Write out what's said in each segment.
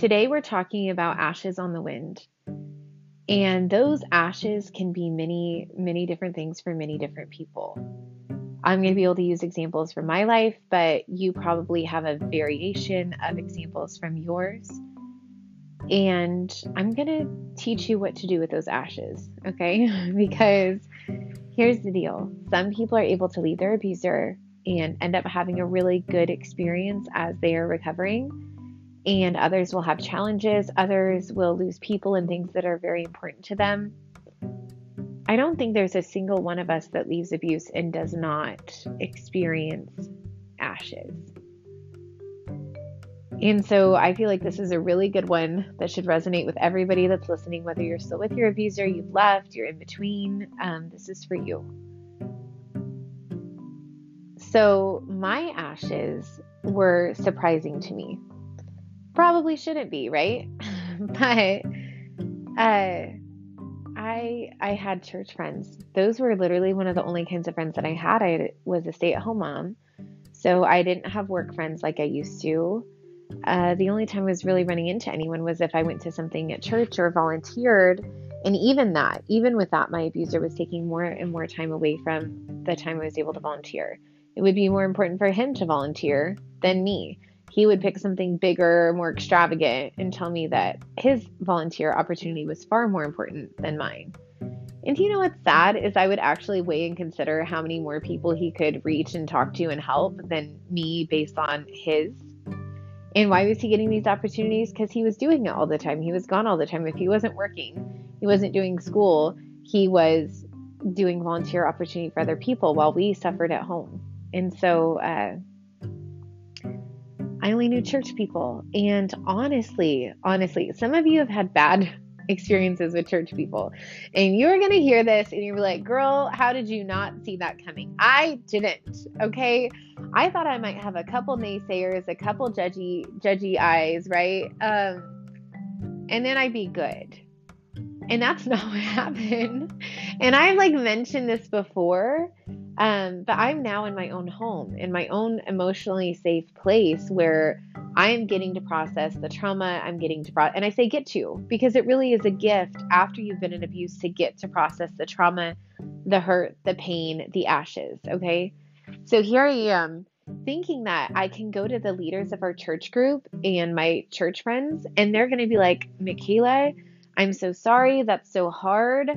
Today, we're talking about ashes on the wind. And those ashes can be many, many different things for many different people. I'm going to be able to use examples from my life, but you probably have a variation of examples from yours. And I'm going to teach you what to do with those ashes, okay? because here's the deal some people are able to leave their abuser and end up having a really good experience as they are recovering and others will have challenges. Others will lose people and things that are very important to them. I don't think there's a single one of us that leaves abuse and does not experience ashes. And so I feel like this is a really good one that should resonate with everybody that's listening, whether you're still with your abuser, you've left, you're in between. Um, this is for you. So my ashes were surprising to me probably shouldn't be, right? but uh I I had church friends. Those were literally one of the only kinds of friends that I had. I was a stay-at-home mom. So I didn't have work friends like I used to. Uh, the only time I was really running into anyone was if I went to something at church or volunteered. And even that, even with that, my abuser was taking more and more time away from the time I was able to volunteer. It would be more important for him to volunteer than me he would pick something bigger, more extravagant, and tell me that his volunteer opportunity was far more important than mine. And you know what's sad is I would actually weigh and consider how many more people he could reach and talk to and help than me based on his. And why was he getting these opportunities? Because he was doing it all the time. He was gone all the time. If he wasn't working, he wasn't doing school, he was doing volunteer opportunity for other people while we suffered at home. And so, uh, I only knew church people. And honestly, honestly, some of you have had bad experiences with church people. And you're going to hear this and you're like, girl, how did you not see that coming? I didn't. Okay. I thought I might have a couple naysayers, a couple judgy, judgy eyes, right? Um, and then I'd be good. And that's not what happened. And I've like mentioned this before, um, but I'm now in my own home, in my own emotionally safe place where I'm getting to process the trauma. I'm getting to, pro- and I say get to because it really is a gift after you've been in abuse to get to process the trauma, the hurt, the pain, the ashes. Okay. So here I am thinking that I can go to the leaders of our church group and my church friends, and they're going to be like, Michaela, I'm so sorry. That's so hard.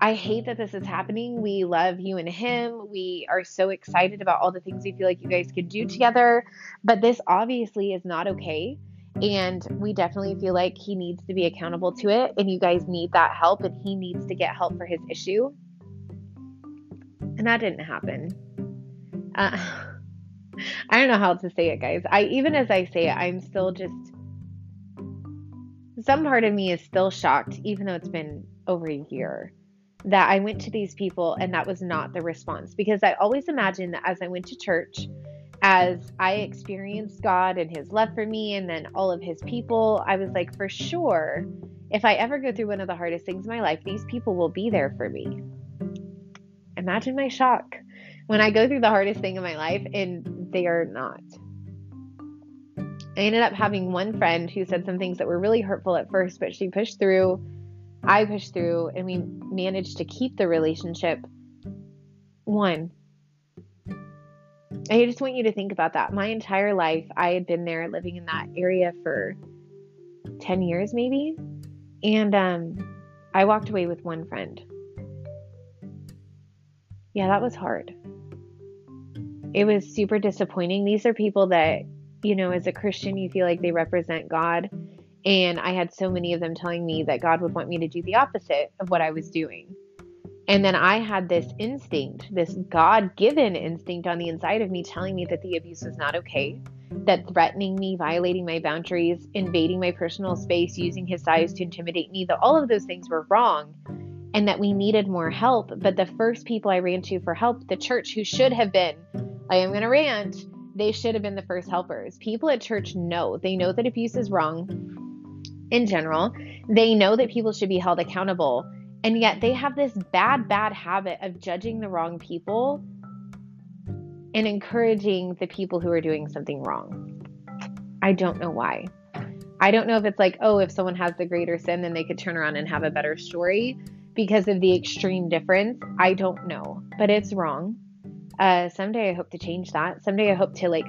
I hate that this is happening. We love you and him. We are so excited about all the things we feel like you guys could do together. But this obviously is not okay. And we definitely feel like he needs to be accountable to it. And you guys need that help. And he needs to get help for his issue. And that didn't happen. Uh, I don't know how to say it, guys. I even as I say it, I'm still just some part of me is still shocked, even though it's been over a year that I went to these people and that was not the response because I always imagined that as I went to church, as I experienced God and His love for me and then all of His people, I was like, for sure, if I ever go through one of the hardest things in my life, these people will be there for me. Imagine my shock when I go through the hardest thing in my life and they are not. I ended up having one friend who said some things that were really hurtful at first, but she pushed through I pushed through and we managed to keep the relationship. One, I just want you to think about that. My entire life, I had been there living in that area for 10 years, maybe. And um, I walked away with one friend. Yeah, that was hard. It was super disappointing. These are people that, you know, as a Christian, you feel like they represent God and I had so many of them telling me that God would want me to do the opposite of what I was doing. And then I had this instinct, this God given instinct on the inside of me telling me that the abuse was not okay, that threatening me, violating my boundaries, invading my personal space, using his size to intimidate me, that all of those things were wrong and that we needed more help. But the first people I ran to for help, the church, who should have been, I am going to rant, they should have been the first helpers. People at church know, they know that abuse is wrong in general. They know that people should be held accountable. And yet they have this bad, bad habit of judging the wrong people and encouraging the people who are doing something wrong. I don't know why. I don't know if it's like, oh, if someone has the greater sin, then they could turn around and have a better story because of the extreme difference. I don't know, but it's wrong. Uh, someday I hope to change that. Someday I hope to like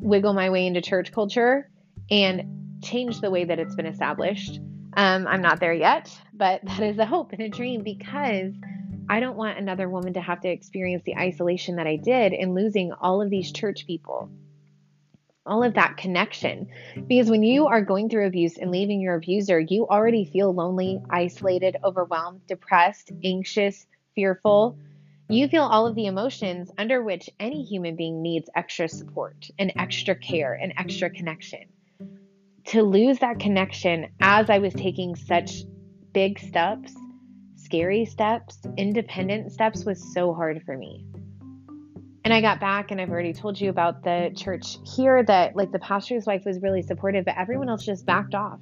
wiggle my way into church culture and change the way that it's been established. Um, I'm not there yet, but that is a hope and a dream because I don't want another woman to have to experience the isolation that I did in losing all of these church people all of that connection. Because when you are going through abuse and leaving your abuser, you already feel lonely, isolated, overwhelmed, depressed, anxious, fearful. You feel all of the emotions under which any human being needs extra support and extra care and extra connection. To lose that connection as I was taking such big steps, scary steps, independent steps was so hard for me. And I got back, and I've already told you about the church here that, like, the pastor's wife was really supportive, but everyone else just backed off.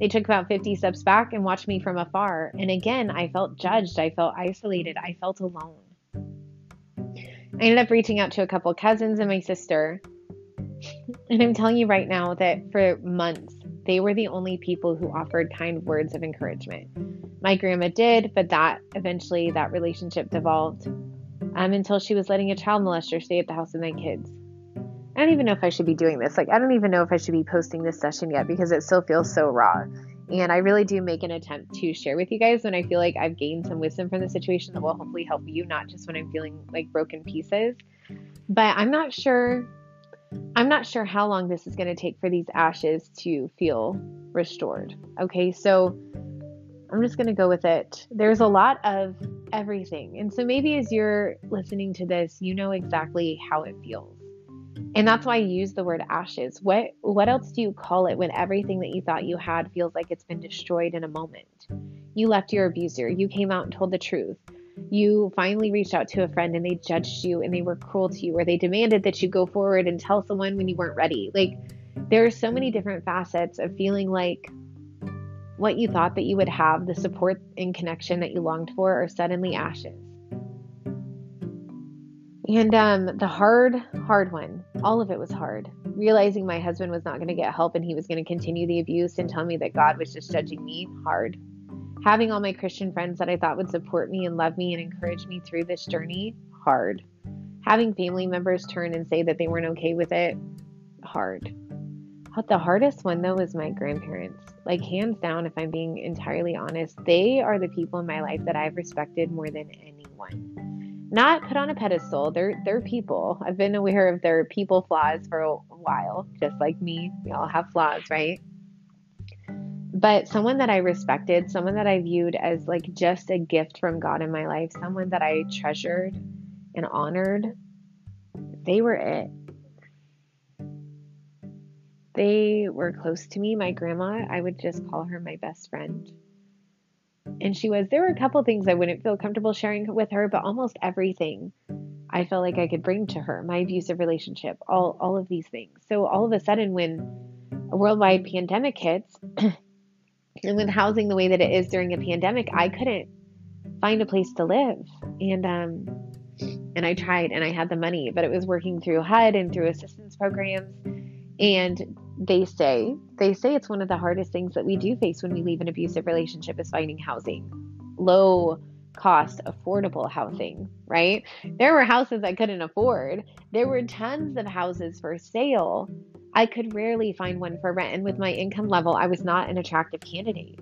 They took about 50 steps back and watched me from afar. And again, I felt judged. I felt isolated. I felt alone. I ended up reaching out to a couple cousins and my sister. And I'm telling you right now that for months, they were the only people who offered kind words of encouragement. My grandma did, but that eventually that relationship devolved um, until she was letting a child molester stay at the house with my kids. I don't even know if I should be doing this. Like, I don't even know if I should be posting this session yet because it still feels so raw. And I really do make an attempt to share with you guys when I feel like I've gained some wisdom from the situation that will hopefully help you, not just when I'm feeling like broken pieces. But I'm not sure. I'm not sure how long this is going to take for these ashes to feel restored. Okay, so I'm just going to go with it. There's a lot of everything. And so maybe as you're listening to this, you know exactly how it feels. And that's why I use the word ashes. What what else do you call it when everything that you thought you had feels like it's been destroyed in a moment? You left your abuser, you came out and told the truth. You finally reached out to a friend and they judged you and they were cruel to you or they demanded that you go forward and tell someone when you weren't ready. Like there are so many different facets of feeling like what you thought that you would have, the support and connection that you longed for, are suddenly ashes. And um, the hard, hard one, all of it was hard. Realizing my husband was not going to get help and he was going to continue the abuse and tell me that God was just judging me, hard. Having all my Christian friends that I thought would support me and love me and encourage me through this journey, hard. Having family members turn and say that they weren't okay with it, hard. But the hardest one, though, was my grandparents. Like hands down if i'm being entirely honest they are the people in my life that i've respected more than anyone. Not put on a pedestal. They're they're people. I've been aware of their people flaws for a while just like me. We all have flaws right but someone that i respected someone that i viewed as like just a gift from god in my life someone that i treasured and honored they were it they were close to me. My grandma, I would just call her my best friend. And she was, there were a couple things I wouldn't feel comfortable sharing with her, but almost everything I felt like I could bring to her my abusive relationship, all, all of these things. So all of a sudden, when a worldwide pandemic hits, and with housing the way that it is during a pandemic, I couldn't find a place to live. And, um, and I tried and I had the money, but it was working through HUD and through assistance programs. And they say they say it's one of the hardest things that we do face when we leave an abusive relationship is finding housing low cost affordable housing right there were houses i couldn't afford there were tons of houses for sale i could rarely find one for rent and with my income level i was not an attractive candidate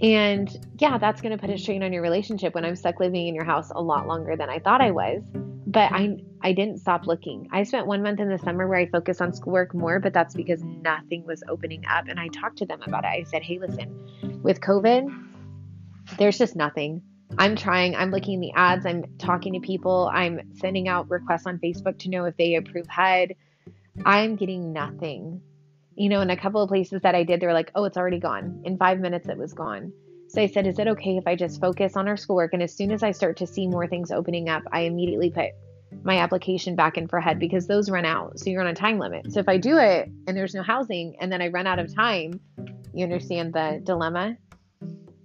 and yeah that's going to put a strain on your relationship when i'm stuck living in your house a lot longer than i thought i was but I I didn't stop looking. I spent one month in the summer where I focused on schoolwork more, but that's because nothing was opening up. And I talked to them about it. I said, hey, listen, with COVID, there's just nothing. I'm trying, I'm looking the ads, I'm talking to people, I'm sending out requests on Facebook to know if they approve HUD. I'm getting nothing. You know, in a couple of places that I did, they were like, oh, it's already gone. In five minutes, it was gone. So I said, Is it okay if I just focus on our schoolwork? And as soon as I start to see more things opening up, I immediately put my application back in for HUD because those run out. So you're on a time limit. So if I do it and there's no housing and then I run out of time, you understand the dilemma?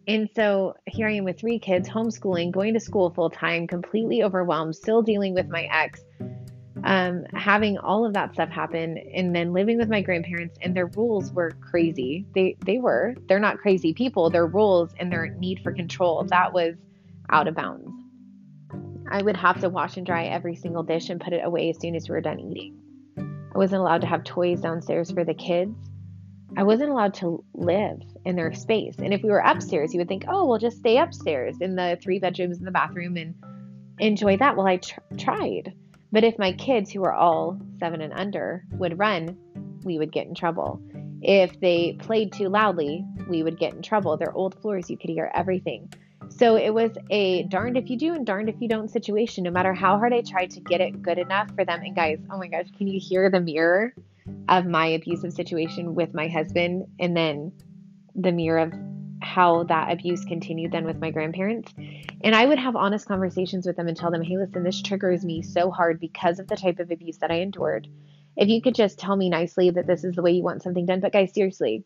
And so here I am with three kids, homeschooling, going to school full time, completely overwhelmed, still dealing with my ex. Um, having all of that stuff happen and then living with my grandparents and their rules were crazy. They they were. They're not crazy people. Their rules and their need for control that was out of bounds. I would have to wash and dry every single dish and put it away as soon as we were done eating. I wasn't allowed to have toys downstairs for the kids. I wasn't allowed to live in their space. And if we were upstairs you would think oh we'll just stay upstairs in the three bedrooms in the bathroom and enjoy that. Well i tr- tried but if my kids, who were all seven and under, would run, we would get in trouble. If they played too loudly, we would get in trouble. They're old floors, you could hear everything. So it was a darned if you do and darned if you don't situation, no matter how hard I tried to get it good enough for them. And guys, oh my gosh, can you hear the mirror of my abusive situation with my husband and then the mirror of how that abuse continued then with my grandparents. And I would have honest conversations with them and tell them, hey, listen, this triggers me so hard because of the type of abuse that I endured. If you could just tell me nicely that this is the way you want something done. But guys, seriously,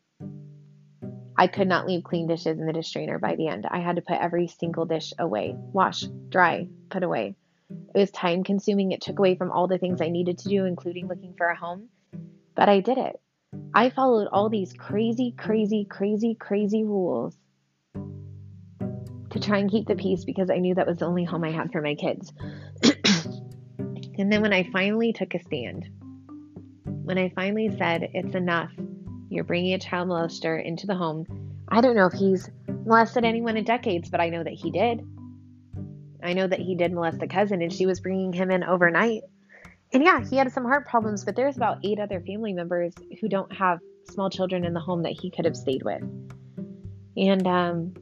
I could not leave clean dishes in the dish drainer by the end. I had to put every single dish away, wash, dry, put away. It was time consuming. It took away from all the things I needed to do, including looking for a home. But I did it. I followed all these crazy, crazy, crazy, crazy rules to try and keep the peace because I knew that was the only home I had for my kids. and then when I finally took a stand, when I finally said, it's enough, you're bringing a child molester into the home, I don't know if he's molested anyone in decades, but I know that he did. I know that he did molest a cousin and she was bringing him in overnight. And yeah, he had some heart problems, but there's about eight other family members who don't have small children in the home that he could have stayed with. And um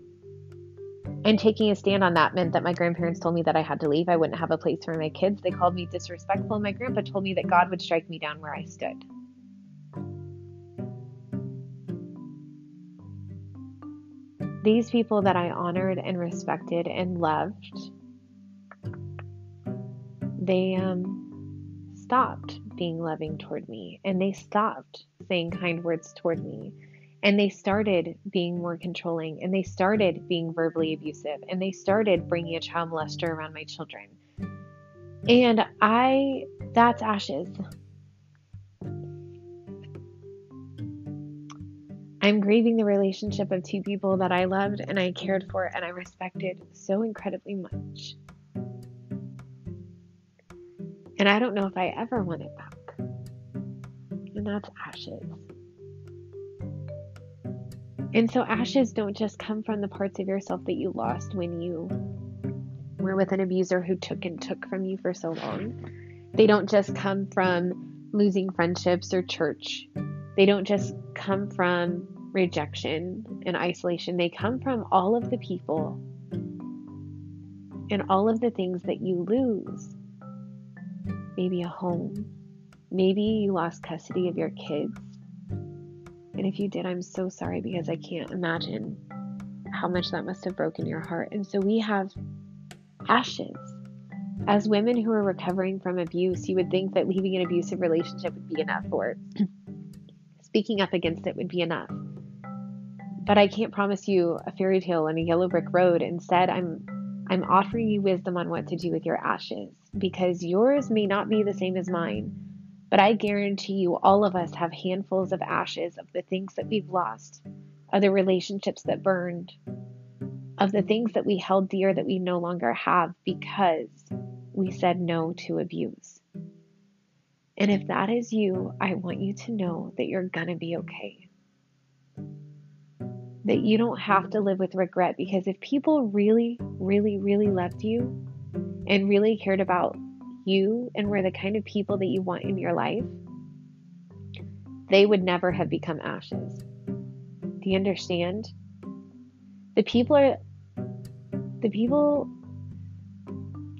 and taking a stand on that meant that my grandparents told me that I had to leave. I wouldn't have a place for my kids. They called me disrespectful, and my grandpa told me that God would strike me down where I stood. These people that I honored and respected and loved, they um stopped being loving toward me and they stopped saying kind words toward me and they started being more controlling and they started being verbally abusive and they started bringing a child molester around my children. And I, that's ashes. I'm grieving the relationship of two people that I loved and I cared for and I respected so incredibly much. And I don't know if I ever want it back. And that's ashes. And so ashes don't just come from the parts of yourself that you lost when you were with an abuser who took and took from you for so long. They don't just come from losing friendships or church. They don't just come from rejection and isolation. They come from all of the people and all of the things that you lose maybe a home. Maybe you lost custody of your kids. And if you did, I'm so sorry because I can't imagine how much that must have broken your heart. And so we have ashes. As women who are recovering from abuse, you would think that leaving an abusive relationship would be enough, or speaking up against it would be enough. But I can't promise you a fairy tale and a yellow brick road. Instead, I'm I'm offering you wisdom on what to do with your ashes because yours may not be the same as mine. But I guarantee you, all of us have handfuls of ashes of the things that we've lost, of the relationships that burned, of the things that we held dear that we no longer have because we said no to abuse. And if that is you, I want you to know that you're going to be okay that you don't have to live with regret because if people really, really, really loved you and really cared about you and were the kind of people that you want in your life, they would never have become ashes. Do you understand? The people are, the people,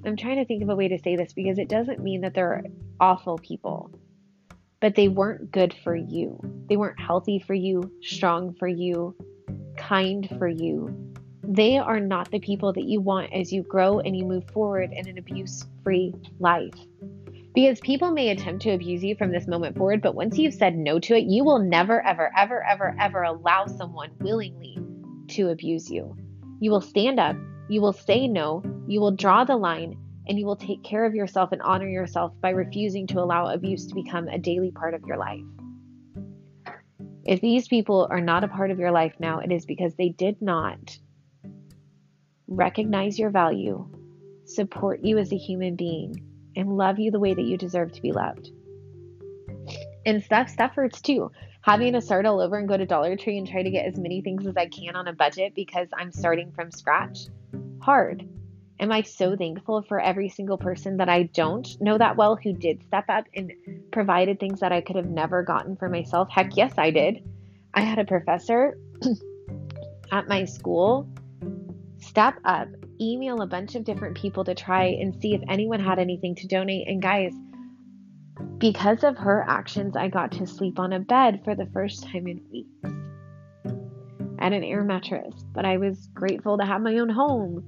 I'm trying to think of a way to say this because it doesn't mean that they're awful people, but they weren't good for you. They weren't healthy for you, strong for you, kind for you. They are not the people that you want as you grow and you move forward in an abuse free life. Because people may attempt to abuse you from this moment forward, but once you've said no to it, you will never, ever, ever, ever, ever allow someone willingly to abuse you. You will stand up, you will say no, you will draw the line, and you will take care of yourself and honor yourself by refusing to allow abuse to become a daily part of your life. If these people are not a part of your life now, it is because they did not recognize your value, support you as a human being, and love you the way that you deserve to be loved. And stuff stuff hurts too. Having to start all over and go to Dollar Tree and try to get as many things as I can on a budget because I'm starting from scratch. Hard. Am I so thankful for every single person that I don't know that well who did step up and provided things that I could have never gotten for myself? Heck, yes, I did. I had a professor at my school step up, email a bunch of different people to try and see if anyone had anything to donate. And guys, because of her actions, I got to sleep on a bed for the first time in weeks and an air mattress, but I was grateful to have my own home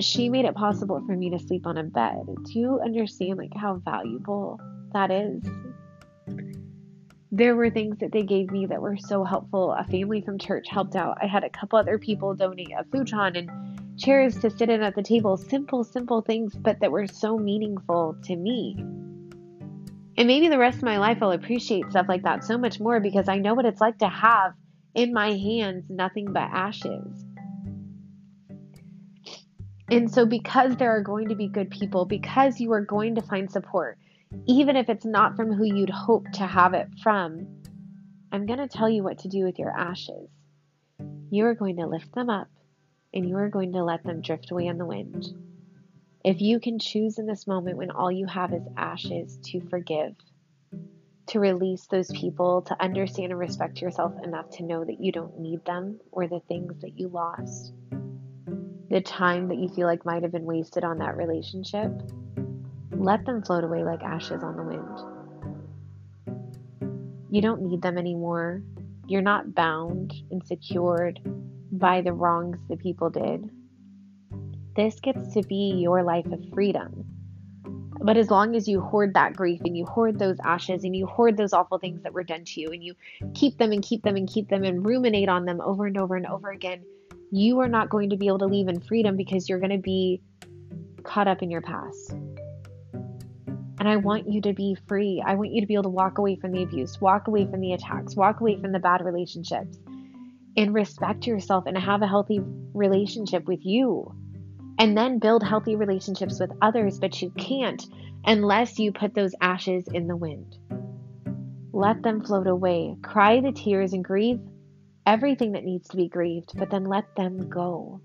she made it possible for me to sleep on a bed. Do you understand like how valuable that is? There were things that they gave me that were so helpful. A family from church helped out. I had a couple other people donate a futon and chairs to sit in at the table. Simple, simple things, but that were so meaningful to me. And maybe the rest of my life I'll appreciate stuff like that so much more because I know what it's like to have in my hands nothing but ashes. And so, because there are going to be good people, because you are going to find support, even if it's not from who you'd hope to have it from, I'm going to tell you what to do with your ashes. You are going to lift them up and you are going to let them drift away on the wind. If you can choose in this moment when all you have is ashes to forgive, to release those people, to understand and respect yourself enough to know that you don't need them or the things that you lost the time that you feel like might have been wasted on that relationship, let them float away like ashes on the wind. You don't need them anymore. You're not bound and secured by the wrongs that people did. This gets to be your life of freedom. But as long as you hoard that grief and you hoard those ashes and you hoard those awful things that were done to you and you keep them and keep them and keep them and ruminate on them over and over and over again, you are not going to be able to leave in freedom because you're going to be caught up in your past. And I want you to be free. I want you to be able to walk away from the abuse, walk away from the attacks, walk away from the bad relationships, and respect yourself and have a healthy relationship with you. And then build healthy relationships with others, but you can't unless you put those ashes in the wind. Let them float away. Cry the tears and grieve everything that needs to be grieved, but then let them go.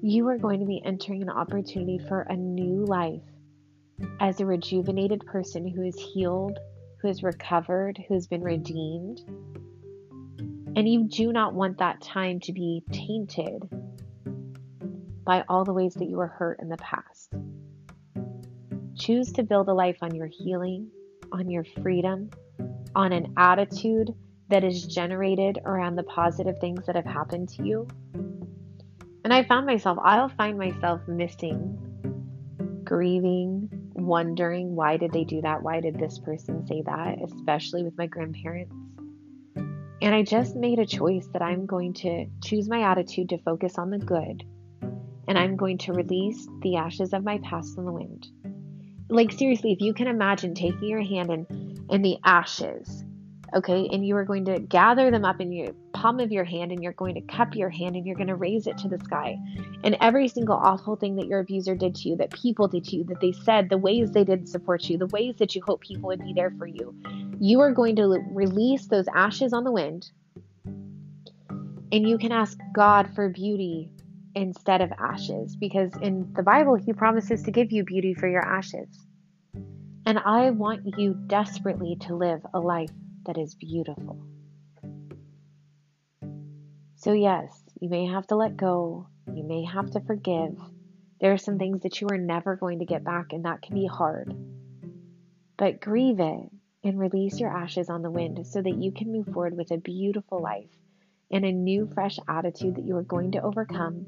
You are going to be entering an opportunity for a new life as a rejuvenated person who is healed, who is recovered, who has been redeemed. And you do not want that time to be tainted by all the ways that you were hurt in the past. Choose to build a life on your healing, on your freedom, on an attitude that is generated around the positive things that have happened to you. And I found myself, I'll find myself missing, grieving, wondering why did they do that? Why did this person say that? Especially with my grandparents. And I just made a choice that I'm going to choose my attitude to focus on the good. And I'm going to release the ashes of my past in the wind. Like, seriously, if you can imagine taking your hand and and the ashes. Okay, and you are going to gather them up in your palm of your hand and you're going to cup your hand and you're going to raise it to the sky. And every single awful thing that your abuser did to you, that people did to you, that they said, the ways they didn't support you, the ways that you hope people would be there for you, you are going to release those ashes on the wind. And you can ask God for beauty instead of ashes because in the Bible, He promises to give you beauty for your ashes. And I want you desperately to live a life that is beautiful. So, yes, you may have to let go, you may have to forgive. There are some things that you are never going to get back, and that can be hard. But grieve it and release your ashes on the wind so that you can move forward with a beautiful life and a new, fresh attitude that you are going to overcome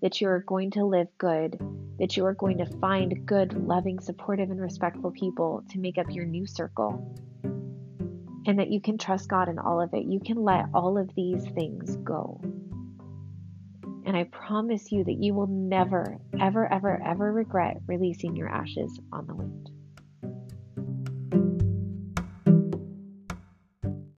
that you are going to live good, that you are going to find good, loving, supportive, and respectful people to make up your new circle, and that you can trust God in all of it. You can let all of these things go. And I promise you that you will never, ever, ever, ever regret releasing your ashes on the wind.